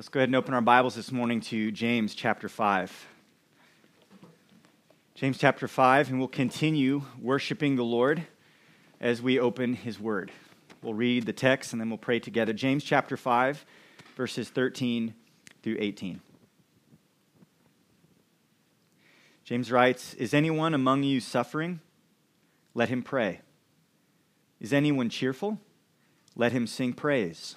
Let's go ahead and open our Bibles this morning to James chapter 5. James chapter 5, and we'll continue worshiping the Lord as we open his word. We'll read the text and then we'll pray together. James chapter 5, verses 13 through 18. James writes Is anyone among you suffering? Let him pray. Is anyone cheerful? Let him sing praise.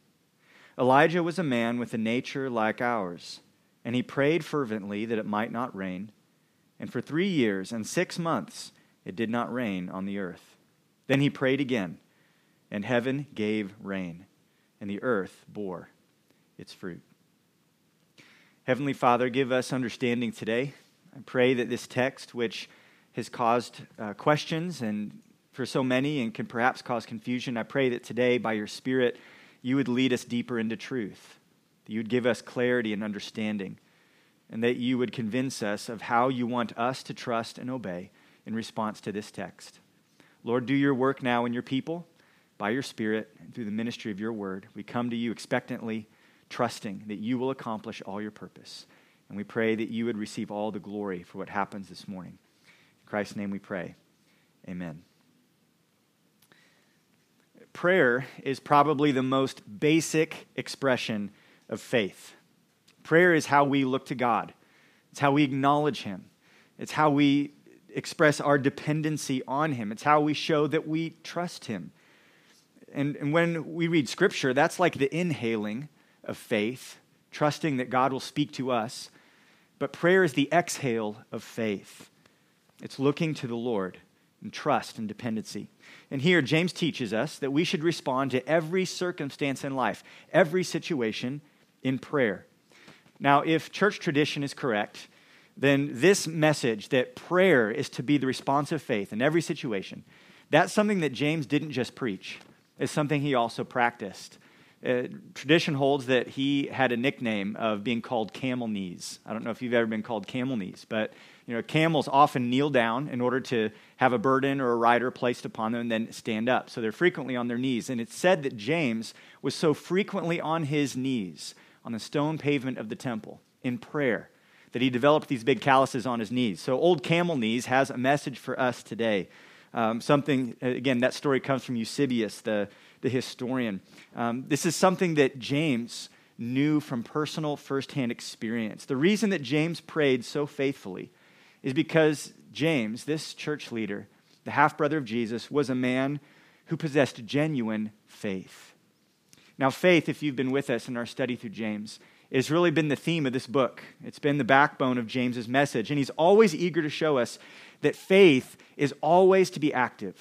Elijah was a man with a nature like ours, and he prayed fervently that it might not rain. And for three years and six months it did not rain on the earth. Then he prayed again, and heaven gave rain, and the earth bore its fruit. Heavenly Father, give us understanding today. I pray that this text, which has caused uh, questions and for so many and can perhaps cause confusion, I pray that today, by your Spirit, you would lead us deeper into truth, that you would give us clarity and understanding, and that you would convince us of how you want us to trust and obey in response to this text. Lord, do your work now in your people by your Spirit and through the ministry of your word. We come to you expectantly, trusting that you will accomplish all your purpose. And we pray that you would receive all the glory for what happens this morning. In Christ's name we pray. Amen prayer is probably the most basic expression of faith. Prayer is how we look to God, it's how we acknowledge Him, it's how we express our dependency on Him, it's how we show that we trust Him. And, and when we read Scripture, that's like the inhaling of faith, trusting that God will speak to us. But prayer is the exhale of faith. It's looking to the Lord and trust and dependency. And here, James teaches us that we should respond to every circumstance in life, every situation in prayer. Now, if church tradition is correct, then this message that prayer is to be the response of faith in every situation, that's something that James didn't just preach, it's something he also practiced. Uh, tradition holds that he had a nickname of being called camel knees. I don't know if you've ever been called camel knees, but you know, camels often kneel down in order to have a burden or a rider placed upon them and then stand up. So they're frequently on their knees. And it's said that James was so frequently on his knees on the stone pavement of the temple in prayer that he developed these big calluses on his knees. So old camel knees has a message for us today. Um, something, again, that story comes from Eusebius, the the historian. Um, this is something that James knew from personal firsthand experience. The reason that James prayed so faithfully is because James, this church leader, the half brother of Jesus, was a man who possessed genuine faith. Now, faith, if you've been with us in our study through James, has really been the theme of this book. It's been the backbone of James's message. And he's always eager to show us that faith is always to be active.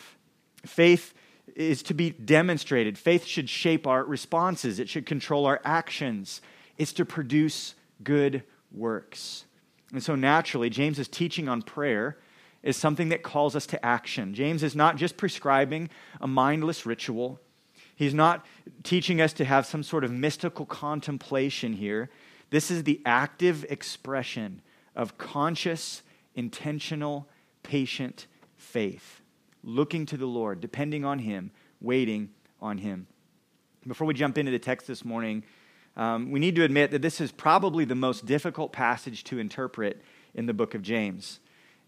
Faith is to be demonstrated. Faith should shape our responses, it should control our actions, it's to produce good works. And so, naturally, James's teaching on prayer is something that calls us to action. James is not just prescribing a mindless ritual, he's not teaching us to have some sort of mystical contemplation here. This is the active expression of conscious, intentional, patient faith looking to the Lord, depending on Him, waiting on Him. Before we jump into the text this morning, um, we need to admit that this is probably the most difficult passage to interpret in the book of James.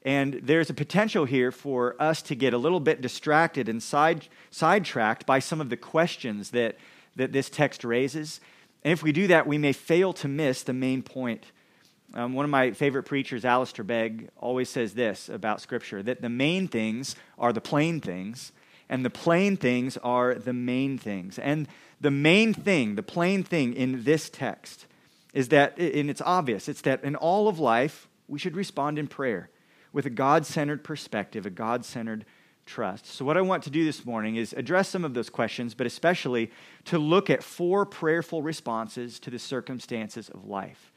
And there's a potential here for us to get a little bit distracted and side, sidetracked by some of the questions that, that this text raises. And if we do that, we may fail to miss the main point um, one of my favorite preachers, Alistair Begg, always says this about Scripture that the main things are the plain things, and the plain things are the main things. And the main thing, the plain thing in this text is that, and it's obvious, it's that in all of life, we should respond in prayer with a God centered perspective, a God centered trust. So, what I want to do this morning is address some of those questions, but especially to look at four prayerful responses to the circumstances of life.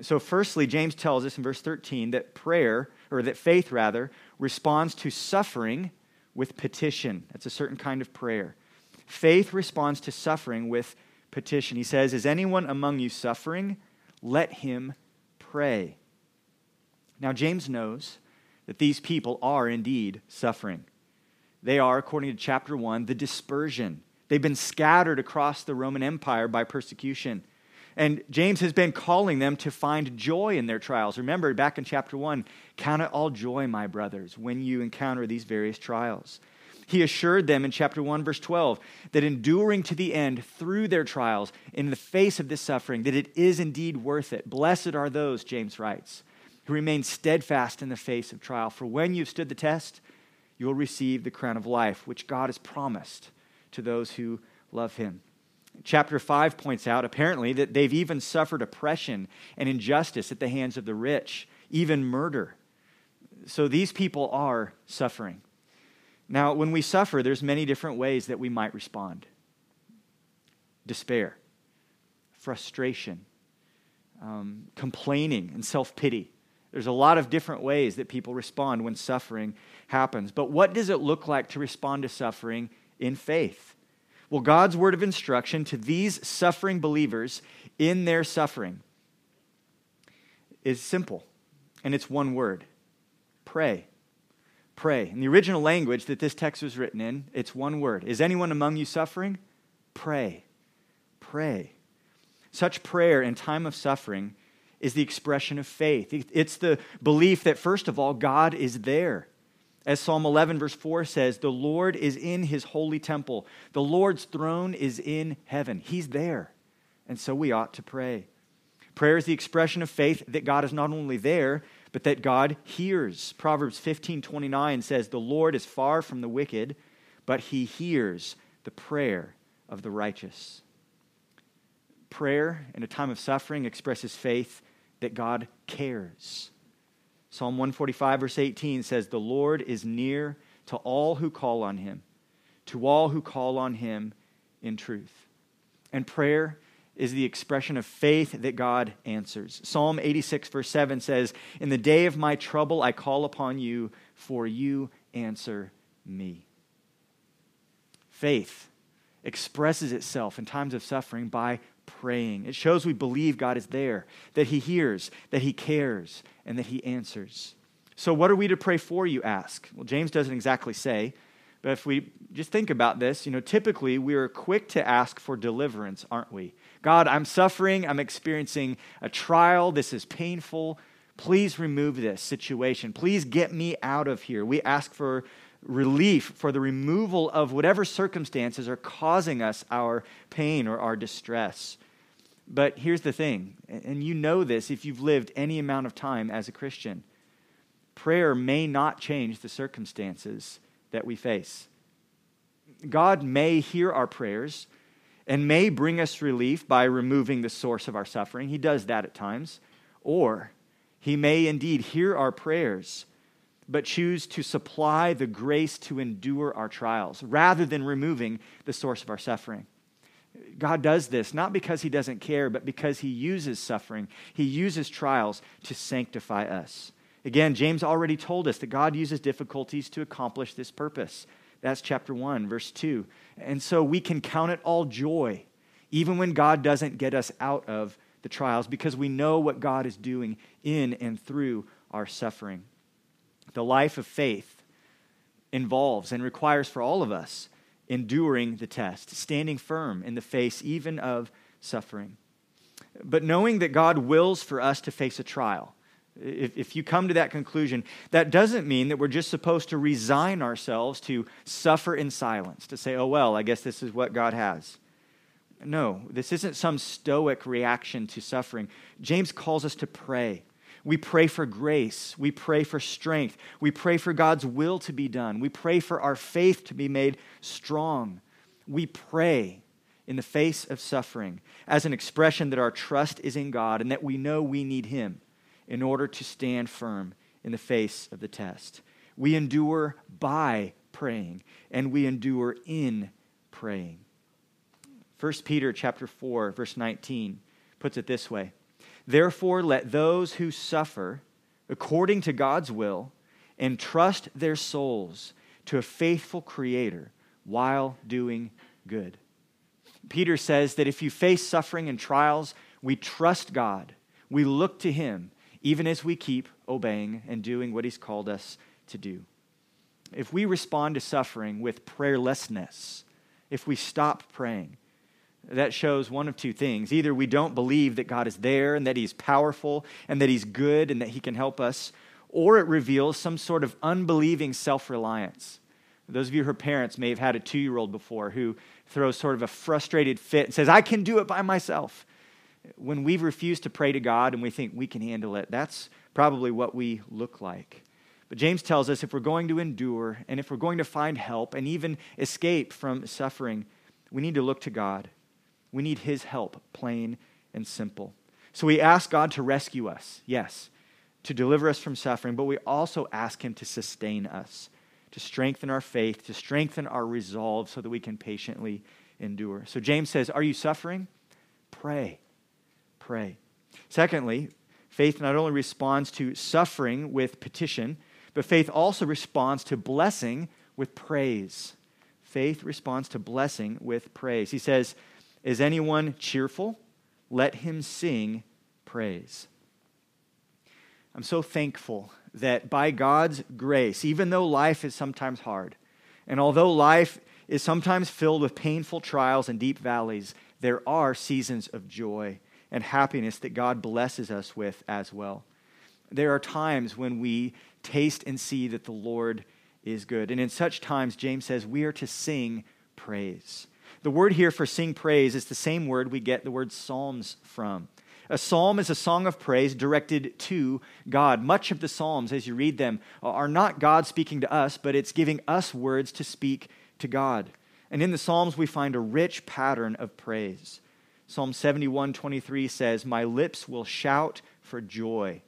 So, firstly, James tells us in verse 13 that prayer, or that faith rather, responds to suffering with petition. That's a certain kind of prayer. Faith responds to suffering with petition. He says, Is anyone among you suffering? Let him pray. Now, James knows that these people are indeed suffering. They are, according to chapter 1, the dispersion. They've been scattered across the Roman Empire by persecution. And James has been calling them to find joy in their trials. Remember, back in chapter 1, count it all joy, my brothers, when you encounter these various trials. He assured them in chapter 1, verse 12, that enduring to the end through their trials, in the face of this suffering, that it is indeed worth it. Blessed are those, James writes, who remain steadfast in the face of trial. For when you've stood the test, you will receive the crown of life, which God has promised to those who love him. Chapter 5 points out, apparently, that they've even suffered oppression and injustice at the hands of the rich, even murder. So these people are suffering. Now, when we suffer, there's many different ways that we might respond despair, frustration, um, complaining, and self pity. There's a lot of different ways that people respond when suffering happens. But what does it look like to respond to suffering in faith? Well, God's word of instruction to these suffering believers in their suffering is simple, and it's one word pray. Pray. In the original language that this text was written in, it's one word. Is anyone among you suffering? Pray. Pray. Such prayer in time of suffering is the expression of faith. It's the belief that, first of all, God is there. As Psalm 11, verse 4 says, the Lord is in his holy temple. The Lord's throne is in heaven. He's there. And so we ought to pray. Prayer is the expression of faith that God is not only there, but that God hears. Proverbs 15, 29 says, The Lord is far from the wicked, but he hears the prayer of the righteous. Prayer in a time of suffering expresses faith that God cares. Psalm 145, verse 18 says, The Lord is near to all who call on him, to all who call on him in truth. And prayer is the expression of faith that God answers. Psalm 86, verse 7 says, In the day of my trouble I call upon you, for you answer me. Faith expresses itself in times of suffering by praying. It shows we believe God is there, that He hears, that He cares, and that He answers. So, what are we to pray for, you ask? Well, James doesn't exactly say, but if we just think about this, you know, typically we are quick to ask for deliverance, aren't we? God, I'm suffering, I'm experiencing a trial, this is painful. Please remove this situation. Please get me out of here. We ask for relief, for the removal of whatever circumstances are causing us our pain or our distress. But here's the thing, and you know this if you've lived any amount of time as a Christian prayer may not change the circumstances that we face. God may hear our prayers and may bring us relief by removing the source of our suffering. He does that at times. Or he may indeed hear our prayers but choose to supply the grace to endure our trials rather than removing the source of our suffering. God does this not because he doesn't care, but because he uses suffering. He uses trials to sanctify us. Again, James already told us that God uses difficulties to accomplish this purpose. That's chapter 1, verse 2. And so we can count it all joy, even when God doesn't get us out of the trials, because we know what God is doing in and through our suffering. The life of faith involves and requires for all of us enduring the test, standing firm in the face even of suffering. But knowing that God wills for us to face a trial, if, if you come to that conclusion, that doesn't mean that we're just supposed to resign ourselves to suffer in silence, to say, oh, well, I guess this is what God has. No, this isn't some stoic reaction to suffering. James calls us to pray we pray for grace. We pray for strength. We pray for God's will to be done. We pray for our faith to be made strong. We pray in the face of suffering as an expression that our trust is in God and that we know we need Him in order to stand firm in the face of the test. We endure by praying, and we endure in praying. 1 Peter chapter 4 verse 19 puts it this way. Therefore let those who suffer according to God's will entrust their souls to a faithful creator while doing good. Peter says that if you face suffering and trials, we trust God. We look to him even as we keep obeying and doing what he's called us to do. If we respond to suffering with prayerlessness, if we stop praying, that shows one of two things. Either we don't believe that God is there and that He's powerful and that He's good and that He can help us, or it reveals some sort of unbelieving self reliance. Those of you who are parents may have had a two year old before who throws sort of a frustrated fit and says, I can do it by myself. When we refuse to pray to God and we think we can handle it, that's probably what we look like. But James tells us if we're going to endure and if we're going to find help and even escape from suffering, we need to look to God. We need His help, plain and simple. So we ask God to rescue us, yes, to deliver us from suffering, but we also ask Him to sustain us, to strengthen our faith, to strengthen our resolve so that we can patiently endure. So James says, Are you suffering? Pray. Pray. Secondly, faith not only responds to suffering with petition, but faith also responds to blessing with praise. Faith responds to blessing with praise. He says, Is anyone cheerful? Let him sing praise. I'm so thankful that by God's grace, even though life is sometimes hard, and although life is sometimes filled with painful trials and deep valleys, there are seasons of joy and happiness that God blesses us with as well. There are times when we taste and see that the Lord is good. And in such times, James says, we are to sing praise. The word here for sing praise is the same word we get the word psalms from. A psalm is a song of praise directed to God. Much of the psalms, as you read them, are not God speaking to us, but it's giving us words to speak to God. And in the psalms, we find a rich pattern of praise. Psalm 71 23 says, My lips will shout for joy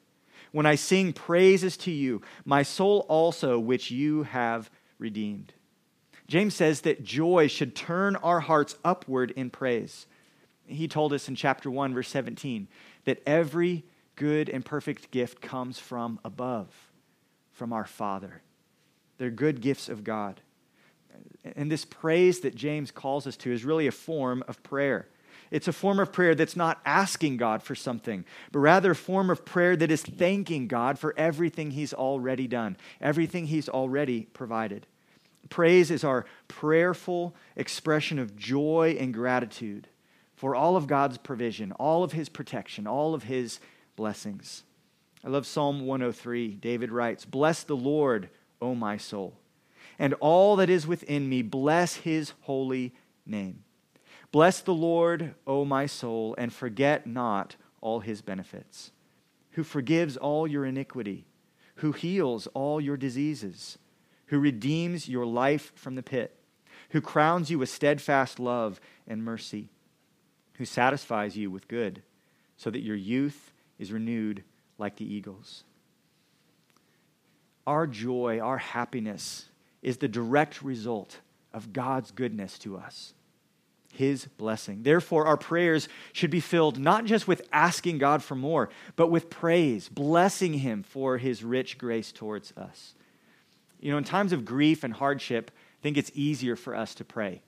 when I sing praises to you, my soul also, which you have redeemed. James says that joy should turn our hearts upward in praise he told us in chapter 1, verse 17, that every good and perfect gift comes from above, from our Father. They're good gifts of God. And this praise that James calls us to is really a form of prayer. It's a form of prayer that's not asking God for something, but rather a form of prayer that is thanking God for everything He's already done, everything He's already provided. Praise is our prayerful expression of joy and gratitude for all of God's provision, all of his protection, all of his blessings. I love Psalm 103. David writes, Bless the Lord, O my soul, and all that is within me, bless his holy name. Bless the Lord, O my soul, and forget not all his benefits, who forgives all your iniquity, who heals all your diseases, who redeems your life from the pit, who crowns you with steadfast love and mercy who satisfies you with good, so that your youth is renewed like the eagles. Our joy, our happiness, is the direct result of God's goodness to us, His blessing. Therefore, our prayers should be filled not just with asking God for more, but with praise, blessing Him for His rich grace towards us. You know, in times of grief and hardship, I think it's easier for us to pray.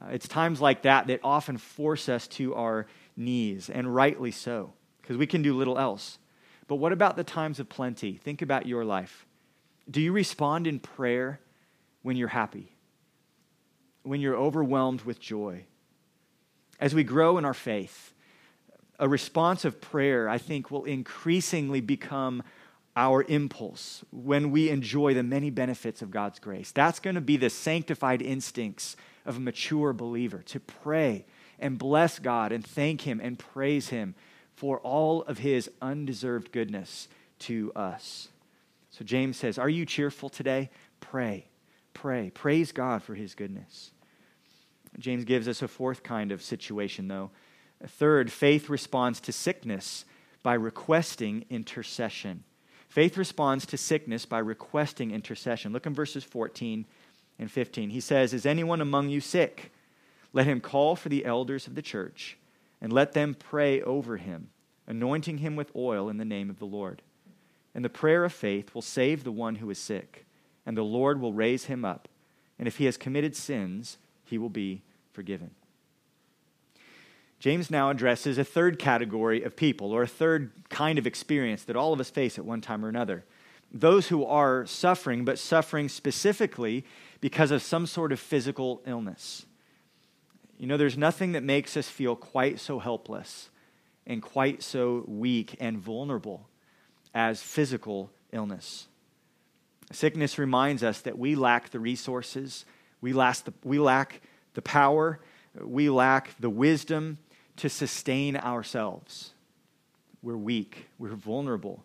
Uh, it's times like that that often force us to our knees, and rightly so, because we can do little else. But what about the times of plenty? Think about your life. Do you respond in prayer when you're happy? When you're overwhelmed with joy? As we grow in our faith, a response of prayer, I think, will increasingly become our impulse when we enjoy the many benefits of God's grace. That's going to be the sanctified instincts of a mature believer to pray and bless God and thank Him and praise Him for all of His undeserved goodness to us. So James says, Are you cheerful today? Pray. Pray. Praise God for His goodness. James gives us a fourth kind of situation, though. Third, faith responds to sickness by requesting intercession. Faith responds to sickness by requesting intercession. Look in verses 14 and 15. He says, Is anyone among you sick? Let him call for the elders of the church, and let them pray over him, anointing him with oil in the name of the Lord. And the prayer of faith will save the one who is sick, and the Lord will raise him up. And if he has committed sins, he will be forgiven. James now addresses a third category of people, or a third kind of experience that all of us face at one time or another. Those who are suffering, but suffering specifically because of some sort of physical illness. You know, there's nothing that makes us feel quite so helpless and quite so weak and vulnerable as physical illness. Sickness reminds us that we lack the resources, we lack the, we lack the power, we lack the wisdom to sustain ourselves. We're weak, we're vulnerable.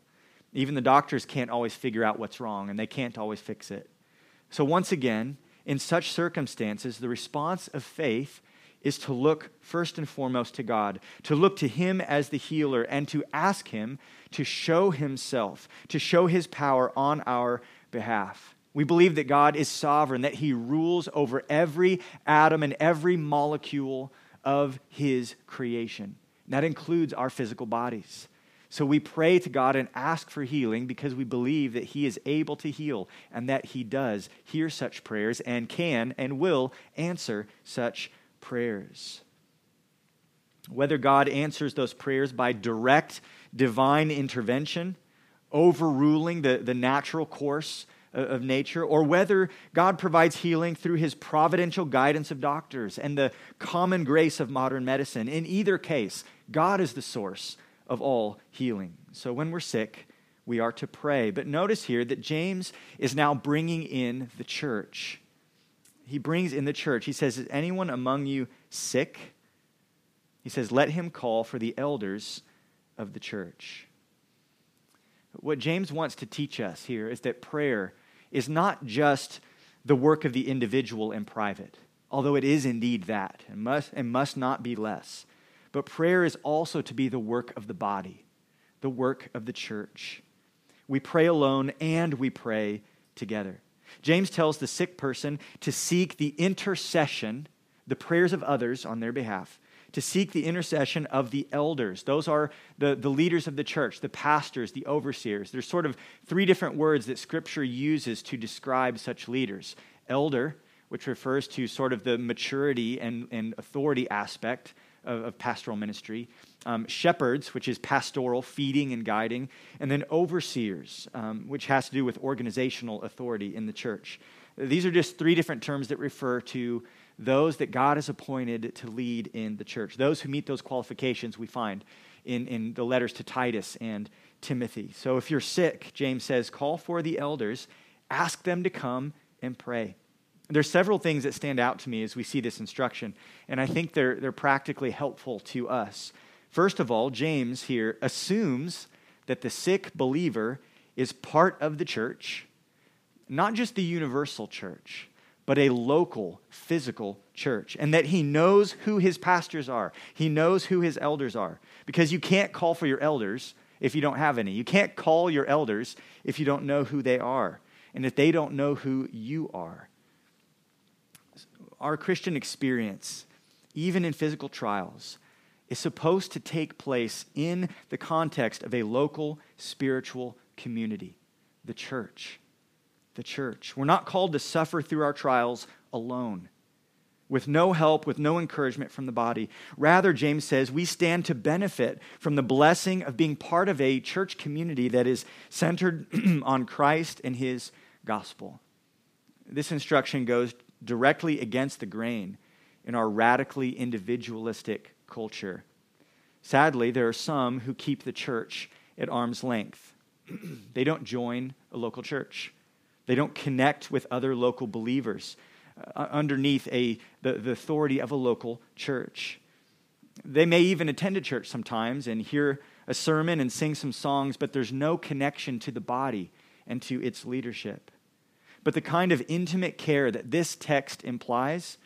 Even the doctors can't always figure out what's wrong, and they can't always fix it. So, once again, in such circumstances, the response of faith is to look first and foremost to God, to look to Him as the healer, and to ask Him to show Himself, to show His power on our behalf. We believe that God is sovereign, that He rules over every atom and every molecule of His creation. And That includes our physical bodies. So we pray to God and ask for healing because we believe that He is able to heal and that He does hear such prayers and can and will answer such prayers. Whether God answers those prayers by direct divine intervention, overruling the, the natural course of nature, or whether God provides healing through his providential guidance of doctors and the common grace of modern medicine. In either case, God is the source of all healing. So when we're sick, we are to pray. But notice here that James is now bringing in the church. He brings in the church. He says, Is anyone among you sick? He says, Let him call for the elders of the church. What James wants to teach us here is that prayer is not just the work of the individual in private, although it is indeed that, and must, and must not be less. But prayer is also to be the work of the body, the work of the church. We pray alone and we pray together. James tells the sick person to seek the intercession, the prayers of others on their behalf, to seek the intercession of the elders. Those are the, the leaders of the church, the pastors, the overseers. There's sort of three different words that Scripture uses to describe such leaders elder, which refers to sort of the maturity and, and authority aspect of, of pastoral ministry, um, shepherds, which is pastoral, feeding and guiding, and then overseers, um, which has to do with organizational authority in the church. These are just three different terms that refer to those that God has appointed to lead in the church. Those who meet those qualifications we find in, in the letters to Titus and Timothy. So if you're sick, James says, call for the elders, ask them to come and pray. There's several things that stand out to me as we see this instruction, and I think they're, they're practically helpful to us. First of all, James here assumes that the sick believer is part of the church, not just the universal church, but a local, physical church, and that he knows who his pastors are. He knows who his elders are. Because you can't call for your elders if you don't have any. You can't call your elders if you don't know who they are, and if they don't know who you are. Our Christian experience, even in physical trials, is supposed to take place in the context of a local spiritual community, the church the church. We're not called to suffer through our trials alone, with no help, with no encouragement from the body. Rather, James says, we stand to benefit from the blessing of being part of a church community that is centered on Christ and his gospel. This instruction goes directly against the grain in our radically individualistic culture. Sadly, there are some who keep the church at arm's length. they don't join a local church. They don't connect with other local believers uh, underneath a, the, the authority of a local church. They may even attend a church sometimes and hear a sermon and sing some songs, but there's no connection to the body and to its leadership. But the kind of intimate care that this text implies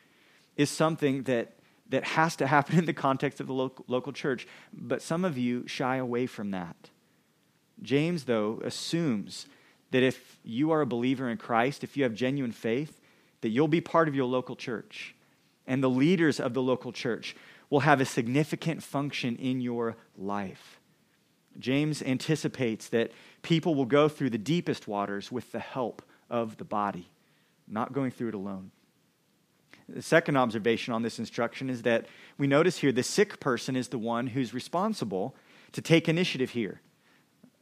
is something that, that has to happen in the context of the local, local church. But some of you shy away from that. James, though, assumes that if you are a believer in Christ, if you have genuine faith, that you'll be part of your local church, and the leaders of the local church will have a significant function in your life. James anticipates that people will go through the deepest waters with the help of the body, not going through it alone. The second observation on this instruction is that we notice here the sick person is the one who's responsible to take initiative here.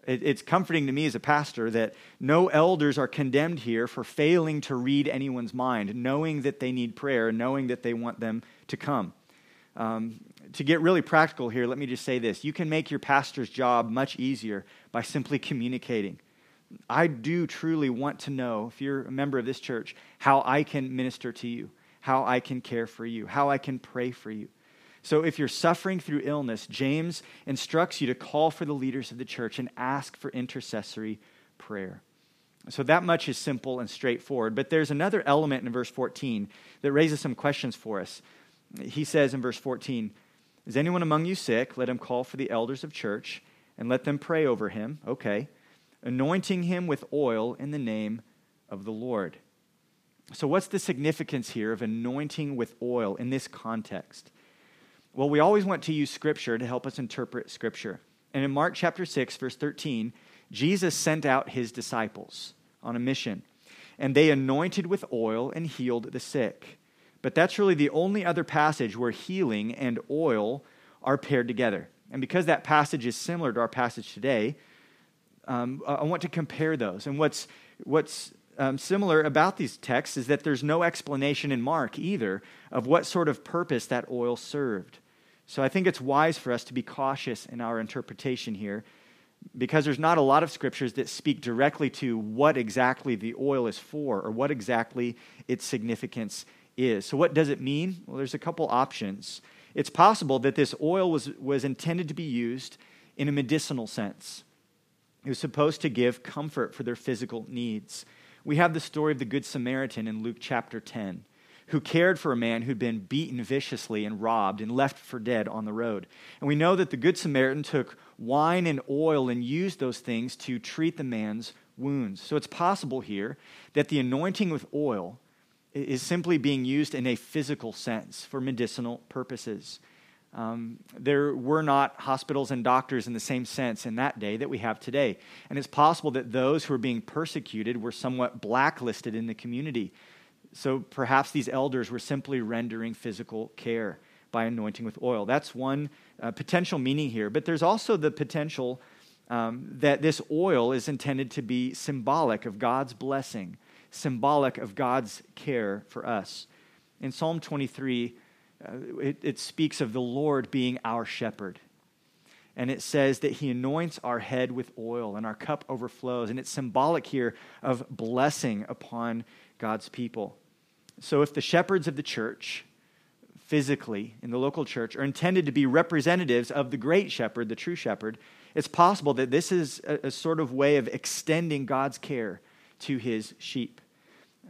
It's comforting to me as a pastor that no elders are condemned here for failing to read anyone's mind, knowing that they need prayer, knowing that they want them to come. Um, to get really practical here, let me just say this. You can make your pastor's job much easier by simply communicating. I do truly want to know, if you're a member of this church, how I can minister to you, how I can care for you, how I can pray for you. So if you're suffering through illness, James instructs you to call for the leaders of the church and ask for intercessory prayer. So that much is simple and straightforward. But there's another element in verse 14 that raises some questions for us. He says in verse 14, Is anyone among you sick? Let him call for the elders of church and let them pray over him. Okay. Anointing him with oil in the name of the Lord. So, what's the significance here of anointing with oil in this context? Well, we always want to use Scripture to help us interpret Scripture. And in Mark chapter 6, verse 13, Jesus sent out his disciples on a mission, and they anointed with oil and healed the sick. But that's really the only other passage where healing and oil are paired together. And because that passage is similar to our passage today, um, I want to compare those. And what's, what's um, similar about these texts is that there's no explanation in Mark either of what sort of purpose that oil served. So I think it's wise for us to be cautious in our interpretation here because there's not a lot of scriptures that speak directly to what exactly the oil is for or what exactly its significance is. So, what does it mean? Well, there's a couple options. It's possible that this oil was, was intended to be used in a medicinal sense, it was supposed to give comfort for their physical needs. We have the story of the Good Samaritan in Luke chapter 10 who cared for a man who'd been beaten viciously and robbed and left for dead on the road. And we know that the Good Samaritan took wine and oil and used those things to treat the man's wounds. So it's possible here that the anointing with oil is simply being used in a physical sense for medicinal purposes. Um, there were not hospitals and doctors in the same sense in that day that we have today. And it's possible that those who were being persecuted were somewhat blacklisted in the community. So perhaps these elders were simply rendering physical care by anointing with oil. That's one uh, potential meaning here. But there's also the potential um, that this oil is intended to be symbolic of God's blessing, symbolic of God's care for us. In Psalm 23, uh, it, it speaks of the Lord being our shepherd. And it says that he anoints our head with oil and our cup overflows. And it's symbolic here of blessing upon God's people. So, if the shepherds of the church, physically in the local church, are intended to be representatives of the great shepherd, the true shepherd, it's possible that this is a, a sort of way of extending God's care to his sheep.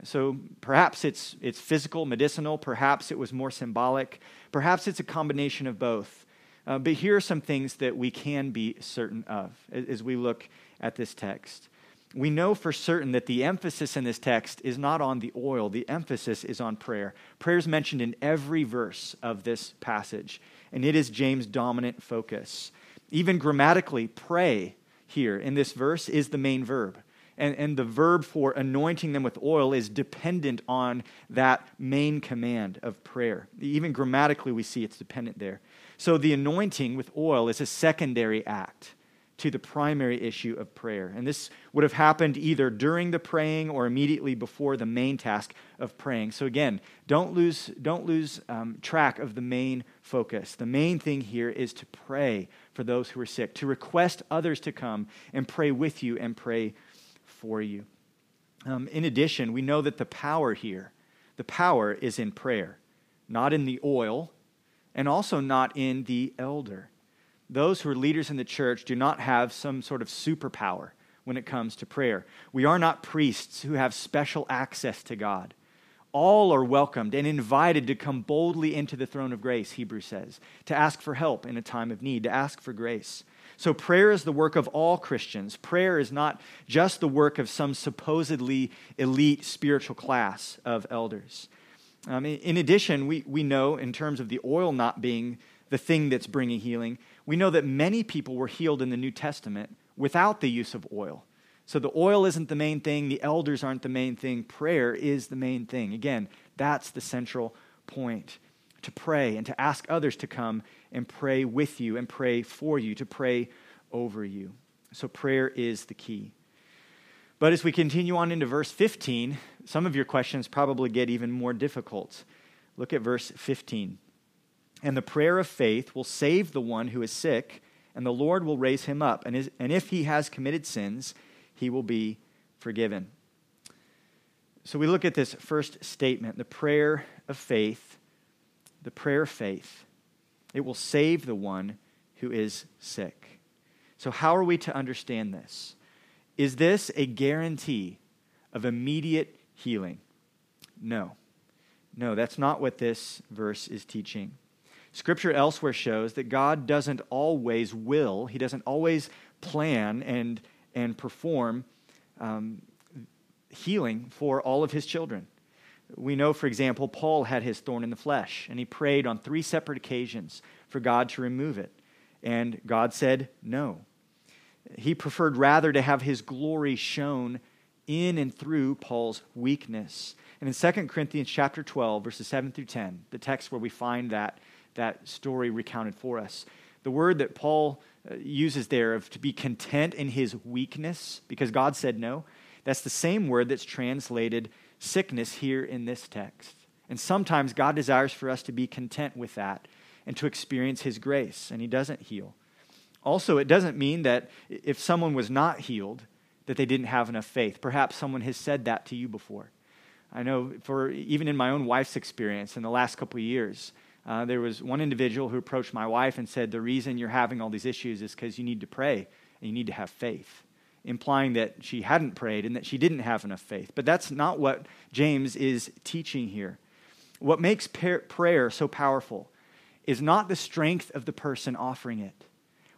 So perhaps it's, it's physical, medicinal, perhaps it was more symbolic, perhaps it's a combination of both. Uh, but here are some things that we can be certain of as, as we look at this text we know for certain that the emphasis in this text is not on the oil, the emphasis is on prayer. Prayer is mentioned in every verse of this passage, and it is James' dominant focus. Even grammatically, pray here in this verse is the main verb. And, and the verb for anointing them with oil is dependent on that main command of prayer. Even grammatically, we see it's dependent there. So the anointing with oil is a secondary act to the primary issue of prayer. And this would have happened either during the praying or immediately before the main task of praying. So again, don't lose, don't lose um, track of the main focus. The main thing here is to pray for those who are sick, to request others to come and pray with you and pray for you. Um, in addition, we know that the power here, the power is in prayer, not in the oil, and also not in the elder those who are leaders in the church do not have some sort of superpower when it comes to prayer. We are not priests who have special access to God. All are welcomed and invited to come boldly into the throne of grace, Hebrews says, to ask for help in a time of need, to ask for grace. So, prayer is the work of all Christians. Prayer is not just the work of some supposedly elite spiritual class of elders. Um, in addition, we, we know, in terms of the oil not being the thing that's bringing healing, we know that many people were healed in the New Testament without the use of oil. So the oil isn't the main thing, the elders aren't the main thing, prayer is the main thing. Again, that's the central point to pray and to ask others to come and pray with you and pray for you, to pray over you. So prayer is the key. But as we continue on into verse 15, some of your questions probably get even more difficult. Look at verse 15. And the prayer of faith will save the one who is sick, and the Lord will raise him up. And, and if he has committed sins, he will be forgiven. So we look at this first statement the prayer of faith. The prayer of faith. It will save the one who is sick. So, how are we to understand this? Is this a guarantee of immediate healing? No. No, that's not what this verse is teaching. Scripture elsewhere shows that God doesn't always will, He doesn't always plan and and perform um, healing for all of his children. We know, for example, Paul had his thorn in the flesh, and he prayed on three separate occasions for God to remove it. And God said no. He preferred rather to have his glory shown in and through Paul's weakness. And in 2 Corinthians chapter 12, verses 7 through 10, the text where we find that, that story recounted for us, the word that Paul uh, uses there of to be content in his weakness because God said no. That's the same word that's translated sickness here in this text. And sometimes God desires for us to be content with that and to experience his grace, and he doesn't heal. Also, it doesn't mean that if someone was not healed, that they didn't have enough faith. Perhaps someone has said that to you before. I know for even in my own wife's experience in the last couple of years, uh, there was one individual who approached my wife and said, The reason you're having all these issues is because you need to pray and you need to have faith, implying that she hadn't prayed and that she didn't have enough faith. But that's not what James is teaching here. What makes prayer so powerful is not the strength of the person offering it.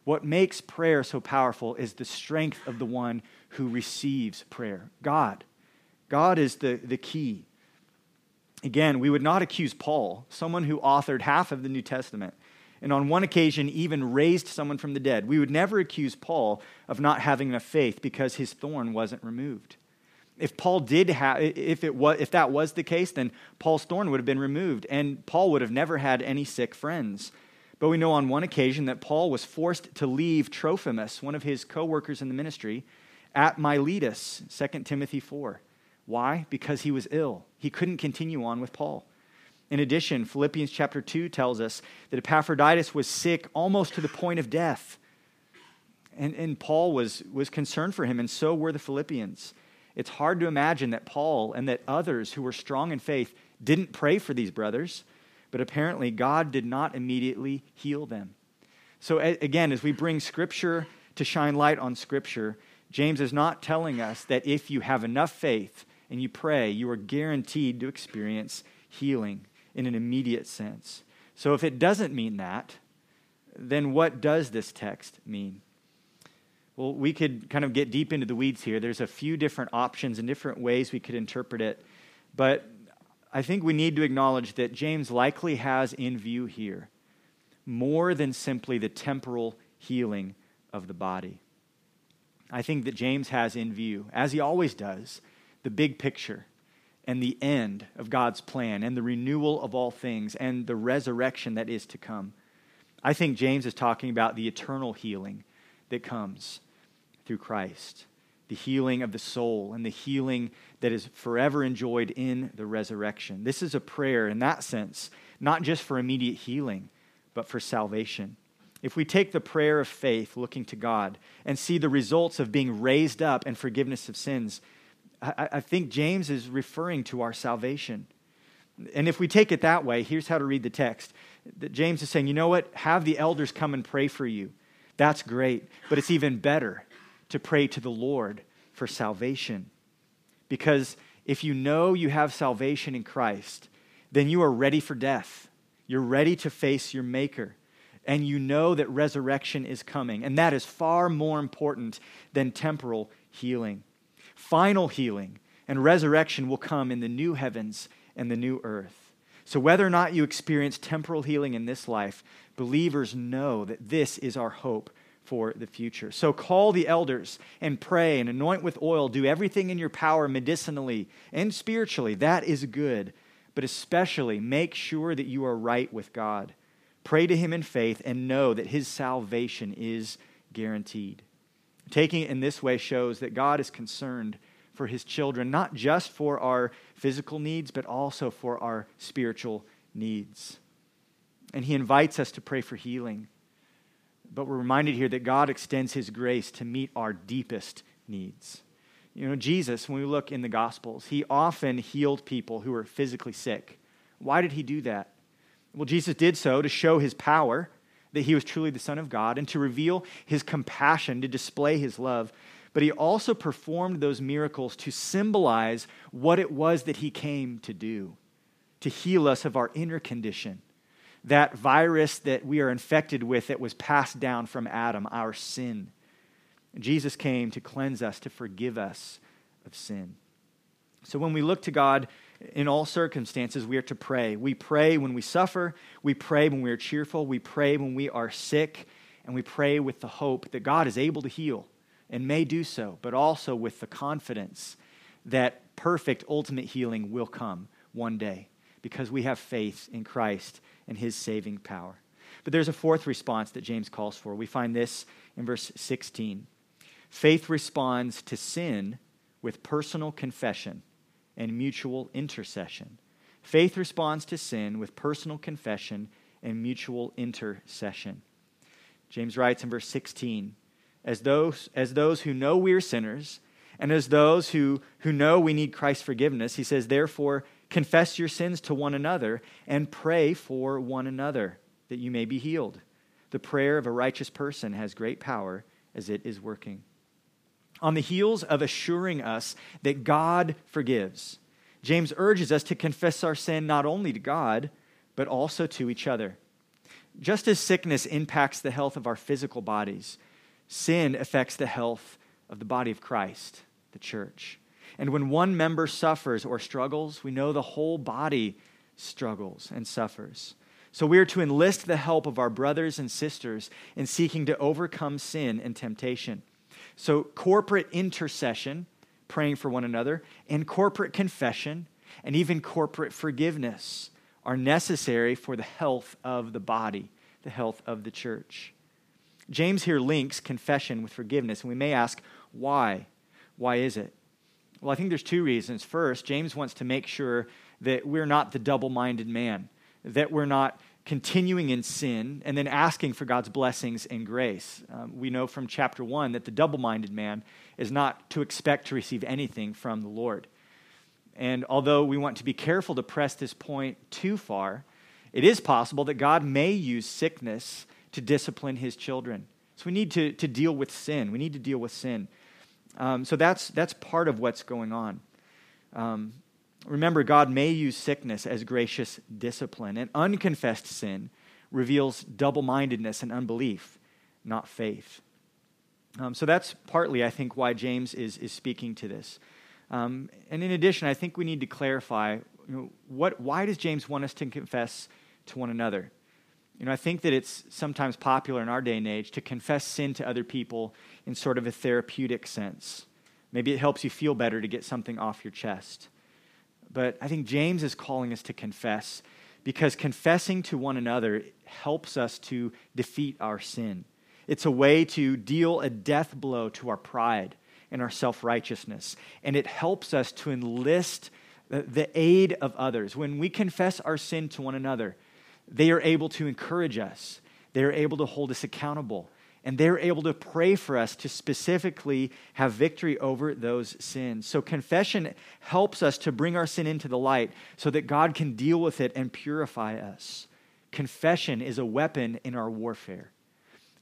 What makes prayer so powerful is the strength of the one who receives prayer God. God is the, the key. Again, we would not accuse Paul, someone who authored half of the New Testament, and on one occasion even raised someone from the dead. We would never accuse Paul of not having enough faith because his thorn wasn't removed. If Paul did have, if, it was, if that was the case, then Paul's thorn would have been removed, and Paul would have never had any sick friends. But we know on one occasion that Paul was forced to leave Trophimus, one of his co workers in the ministry, at Miletus, 2 Timothy 4. Why? Because he was ill. He couldn't continue on with Paul. In addition, Philippians chapter 2 tells us that Epaphroditus was sick almost to the point of death. And, and Paul was, was concerned for him, and so were the Philippians. It's hard to imagine that Paul and that others who were strong in faith didn't pray for these brothers, but apparently God did not immediately heal them. So, again, as we bring Scripture to shine light on Scripture, James is not telling us that if you have enough faith and you pray, you are guaranteed to experience healing in an immediate sense. So if it doesn't mean that, then what does this text mean? Well, we could kind of get deep into the weeds here. There's a few different options and different ways we could interpret it. But I think we need to acknowledge that James likely has in view here more than simply the temporal healing of the body. I think that James has in view, as he always does, the big picture and the end of God's plan and the renewal of all things and the resurrection that is to come. I think James is talking about the eternal healing that comes through Christ, the healing of the soul and the healing that is forever enjoyed in the resurrection. This is a prayer in that sense, not just for immediate healing, but for salvation. If we take the prayer of faith, looking to God, and see the results of being raised up and forgiveness of sins, I, I think James is referring to our salvation. And if we take it that way, here's how to read the text. James is saying, you know what? Have the elders come and pray for you. That's great. But it's even better to pray to the Lord for salvation. Because if you know you have salvation in Christ, then you are ready for death. You're ready to face your Maker. And you know that resurrection is coming. And that is far more important than temporal healing. Final healing and resurrection will come in the new heavens and the new earth. So, whether or not you experience temporal healing in this life, believers know that this is our hope for the future. So, call the elders and pray and anoint with oil. Do everything in your power medicinally and spiritually. That is good. But especially make sure that you are right with God. Pray to Him in faith and know that His salvation is guaranteed. Taking it in this way shows that God is concerned for his children, not just for our physical needs, but also for our spiritual needs. And he invites us to pray for healing. But we're reminded here that God extends his grace to meet our deepest needs. You know, Jesus, when we look in the Gospels, he often healed people who were physically sick. Why did he do that? Well, Jesus did so to show his power, that he was truly the Son of God, and to reveal his compassion, to display his love but he also performed those miracles to symbolize what it was that he came to do to heal us of our inner condition. That virus that we are infected with that was passed down from Adam, our sin. Jesus came to cleanse us, to forgive us of sin. So when we look to God in all circumstances, we are to pray. We pray when we suffer, we pray when we are cheerful, we pray when we are sick, and we pray with the hope that God is able to heal and may do so, but also with the confidence that perfect ultimate healing will come one day because we have faith in Christ and his saving power. But there's a fourth response that James calls for. We find this in verse 16. Faith responds to sin with personal confession and mutual intercession. Faith responds to sin with personal confession and mutual intercession. James writes in verse 16 as those, as those who know we're sinners and as those who, who know we need Christ's forgiveness. He says, Therefore, confess your sins to one another and pray for one another that you may be healed. The prayer of a righteous person has great power as it is working. On the heels of assuring us that God forgives, James urges us to confess our sin not only to God, but also to each other. Just as sickness impacts the health of our physical bodies, Sin affects the health of the body of Christ, the church. And when one member suffers or struggles, we know the whole body struggles and suffers. So we are to enlist the help of our brothers and sisters in seeking to overcome sin and temptation. So, corporate intercession, praying for one another, and corporate confession, and even corporate forgiveness are necessary for the health of the body, the health of the church. James here links confession with forgiveness, and we may ask, why? Why is it? Well, I think there's two reasons. First, James wants to make sure that we're not the double minded man, that we're not continuing in sin and then asking for God's blessings and grace. Um, we know from chapter 1 that the double minded man is not to expect to receive anything from the Lord. And although we want to be careful to press this point too far, it is possible that God may use sickness to discipline his children. So we need to, to deal with sin. We need to deal with sin. Um, so that's, that's part of what's going on. Um, remember, God may use sickness as gracious discipline, and unconfessed sin reveals double mindedness and unbelief, not faith. Um, so that's partly, I think, why James is, is speaking to this. Um, and in addition, I think we need to clarify you know, what, why does James want us to confess to one another? You know, I think that it's sometimes popular in our day and age to confess sin to other people in sort of a therapeutic sense. Maybe it helps you feel better to get something off your chest. But I think James is calling us to confess because confessing to one another helps us to defeat our sin. It's a way to deal a death blow to our pride and our self righteousness. And it helps us to enlist the aid of others. When we confess our sin to one another, they are able to encourage us, they are able to hold us accountable, and they're able to pray for us to specifically have victory over those sins. So, confession helps us to bring our sin into the light so that God can deal with it and purify us. Confession is a weapon in our warfare.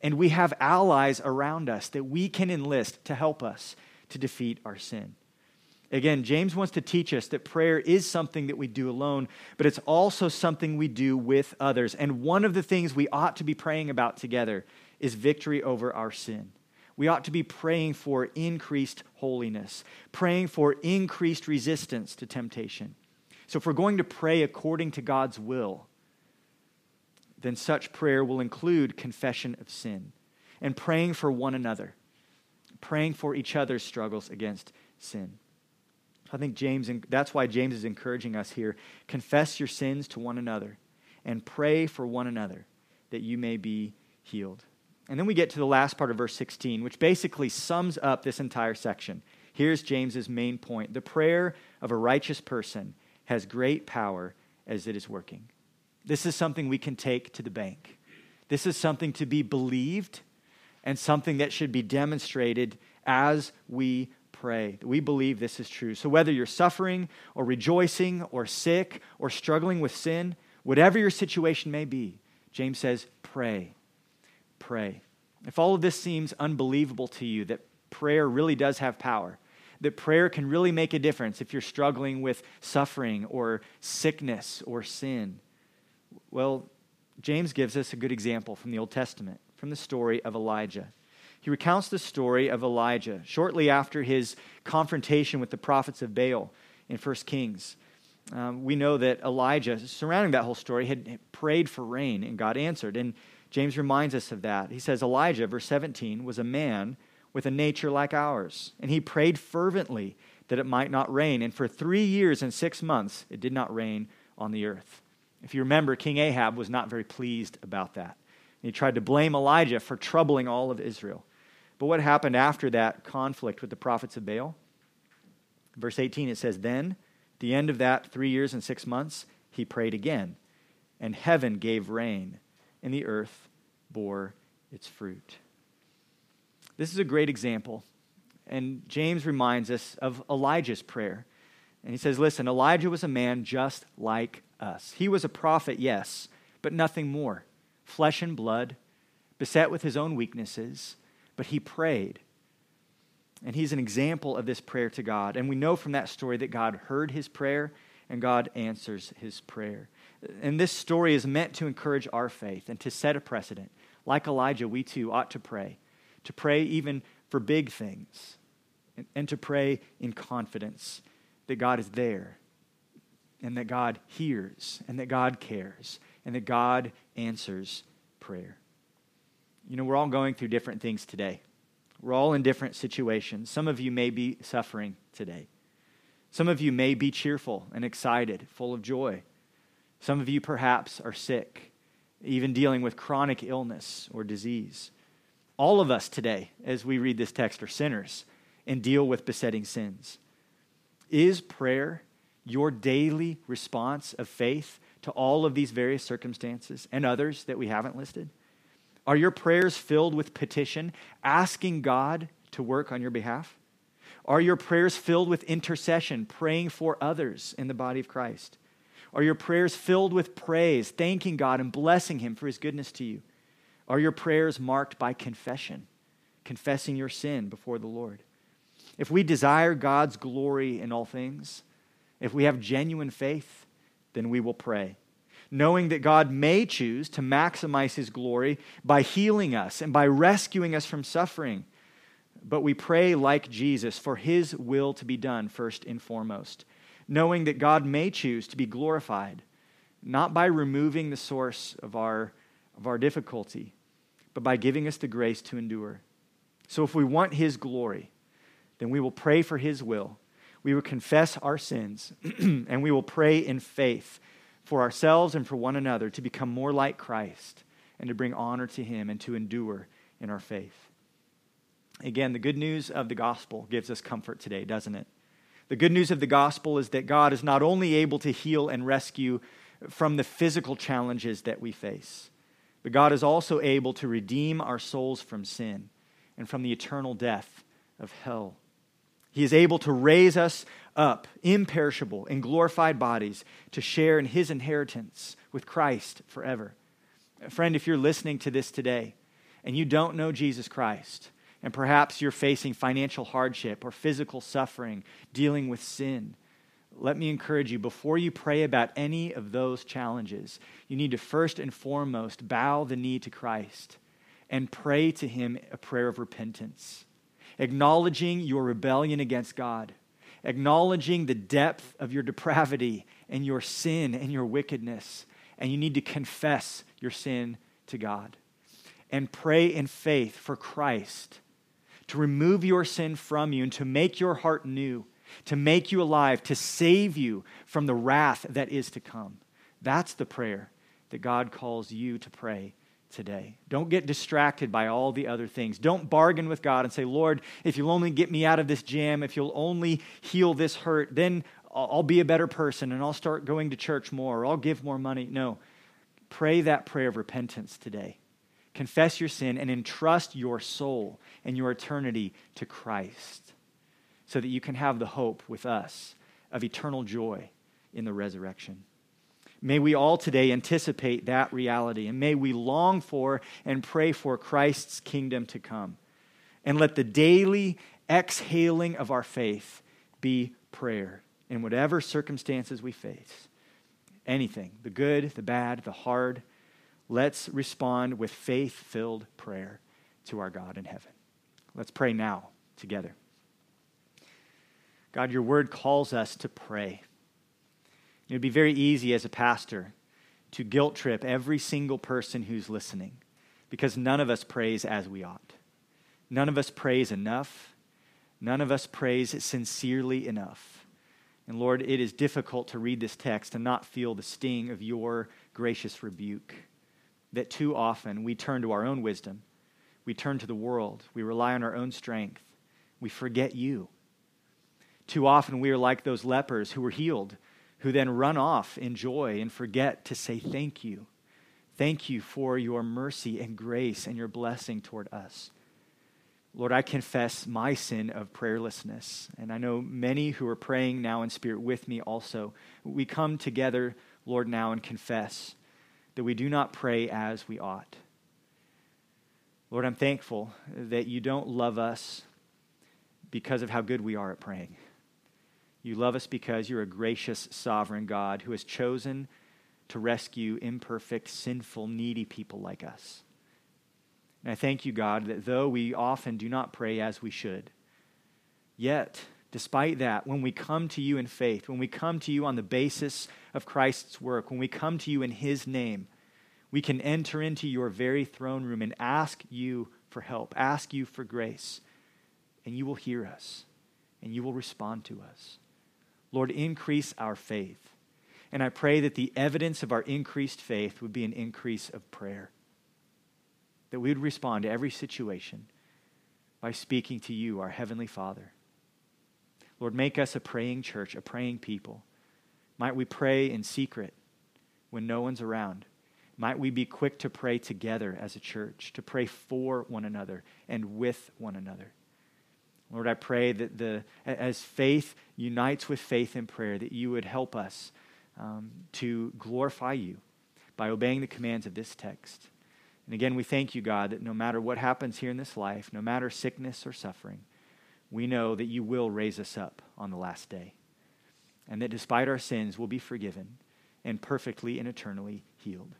And we have allies around us that we can enlist to help us to defeat our sin. Again, James wants to teach us that prayer is something that we do alone, but it's also something we do with others. And one of the things we ought to be praying about together is victory over our sin. We ought to be praying for increased holiness, praying for increased resistance to temptation. So, if we're going to pray according to God's will, then such prayer will include confession of sin and praying for one another, praying for each other's struggles against sin. I think James, that's why James is encouraging us here. Confess your sins to one another and pray for one another that you may be healed. And then we get to the last part of verse 16, which basically sums up this entire section. Here's James's main point The prayer of a righteous person has great power as it is working. This is something we can take to the bank. This is something to be believed and something that should be demonstrated as we pray. We believe this is true. So, whether you're suffering or rejoicing or sick or struggling with sin, whatever your situation may be, James says, pray. Pray. If all of this seems unbelievable to you, that prayer really does have power, that prayer can really make a difference if you're struggling with suffering or sickness or sin, well, James gives us a good example from the Old Testament, from the story of Elijah. He recounts the story of Elijah shortly after his confrontation with the prophets of Baal in 1 Kings. Um, we know that Elijah, surrounding that whole story, had prayed for rain and God answered. And James reminds us of that. He says, Elijah, verse 17, was a man with a nature like ours, and he prayed fervently that it might not rain. And for three years and six months, it did not rain on the earth. If you remember, King Ahab was not very pleased about that. He tried to blame Elijah for troubling all of Israel. But what happened after that conflict with the prophets of Baal? Verse 18, it says, Then, the end of that three years and six months, he prayed again, and heaven gave rain, and the earth bore its fruit. This is a great example. And James reminds us of Elijah's prayer. And he says, Listen, Elijah was a man just like us. He was a prophet, yes, but nothing more. Flesh and blood, beset with his own weaknesses, but he prayed. And he's an example of this prayer to God. And we know from that story that God heard his prayer and God answers his prayer. And this story is meant to encourage our faith and to set a precedent. Like Elijah, we too ought to pray, to pray even for big things, and, and to pray in confidence that God is there and that God hears and that God cares and that God answers prayer. You know, we're all going through different things today. We're all in different situations. Some of you may be suffering today. Some of you may be cheerful and excited, full of joy. Some of you perhaps are sick, even dealing with chronic illness or disease. All of us today, as we read this text, are sinners and deal with besetting sins. Is prayer your daily response of faith to all of these various circumstances and others that we haven't listed? Are your prayers filled with petition, asking God to work on your behalf? Are your prayers filled with intercession, praying for others in the body of Christ? Are your prayers filled with praise, thanking God and blessing Him for His goodness to you? Are your prayers marked by confession, confessing your sin before the Lord? If we desire God's glory in all things, if we have genuine faith, then we will pray, knowing that God may choose to maximize his glory by healing us and by rescuing us from suffering. But we pray like Jesus for his will to be done first and foremost, knowing that God may choose to be glorified, not by removing the source of our, of our difficulty, but by giving us the grace to endure. So if we want his glory, then we will pray for his will we will confess our sins and we will pray in faith for ourselves and for one another to become more like Christ and to bring honor to Him and to endure in our faith. Again, the good news of the gospel gives us comfort today, doesn't it? The good news of the gospel is that God is not only able to heal and rescue from the physical challenges that we face, but God is also able to redeem our souls from sin and from the eternal death of hell. He is able to raise us up, imperishable, in glorified bodies, to share in his inheritance with Christ forever. Friend, if you're listening to this today and you don't know Jesus Christ, And perhaps you're facing financial hardship or physical suffering, dealing with sin. Let me encourage you before you pray about any of those challenges, you need to first and foremost bow the knee to Christ and pray to Him a prayer of repentance, acknowledging your rebellion against God, acknowledging the depth of your depravity and your sin and your wickedness. And you need to confess your sin to God and pray in faith for Christ to remove your sin from you and to make your heart new, to make you alive, to save you from the wrath that is to come. That's the prayer that God calls you to pray today. Don't get distracted by all the other things. Don't bargain with God and say, Lord, if you'll only get me out of this jam, if you'll only heal this hurt, then I'll be a better person and I'll start going to church more or I'll give more money. No. Pray that prayer of repentance today confess your sin, and entrust your soul and your eternity to Christ so that you can have the hope with us of eternal joy in the resurrection. May we all today anticipate that reality, and may we long for and pray for Christ's kingdom to come. And let the daily exhaling of our faith be prayer in whatever circumstances we face. Anything, the good, the bad, the hard Let's respond with faith filled prayer to our God in heaven. Let's pray now together. God, your word calls us to pray. It would be very easy as a pastor to guilt trip every single person who's listening because none of us prays as we ought. None of us prays enough. None of us prays sincerely enough. And Lord, it is difficult to read this text and not feel the sting of your gracious rebuke that too often we turn to our own wisdom, we turn to the world, we rely on our own strength, we forget you. Too often we are like those lepers who were healed, who then run off in joy and forget to say thank you. Thank you for your mercy and grace and your blessing toward us. Lord, I confess my sin of prayerlessness. And I know many who are praying now in spirit with me also. We come together, Lord, now and confess that we do not pray as we ought. Lord, I'm thankful that you don't love us because of how good we are at praying. You love us because you're a gracious, sovereign God who has chosen to rescue imperfect, sinful, needy people like us. And I thank you, God, that though we often do not pray as we should, yet Despite that, when we come to you in faith, when we come to you on the basis of Christ's work, when we come to you in his name, we can enter into your very throne room and ask you for help, ask you for grace, and you will hear us and you will respond to us. Lord, increase our faith. And I pray that the evidence of our increased faith would be an increase of prayer. That we would respond to every situation by speaking to you, our Heavenly Father. Lord, make us a praying church, a praying people. Might we pray in secret when no one's around? Might we be quick to pray together as a church, to pray for one another and with one another? Lord, I pray that the, as faith unites with faith in prayer, that you would help us um, to glorify you by obeying the commands of this text. And again, we thank you, God, that no matter what happens here in this life, no matter sickness or suffering, we know that you will raise us up on the last day. And that despite our sins, we'll be forgiven and perfectly and eternally healed.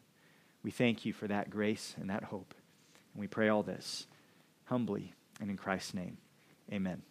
We thank you for that grace and that hope. And we pray all this humbly and in Christ's name. Amen.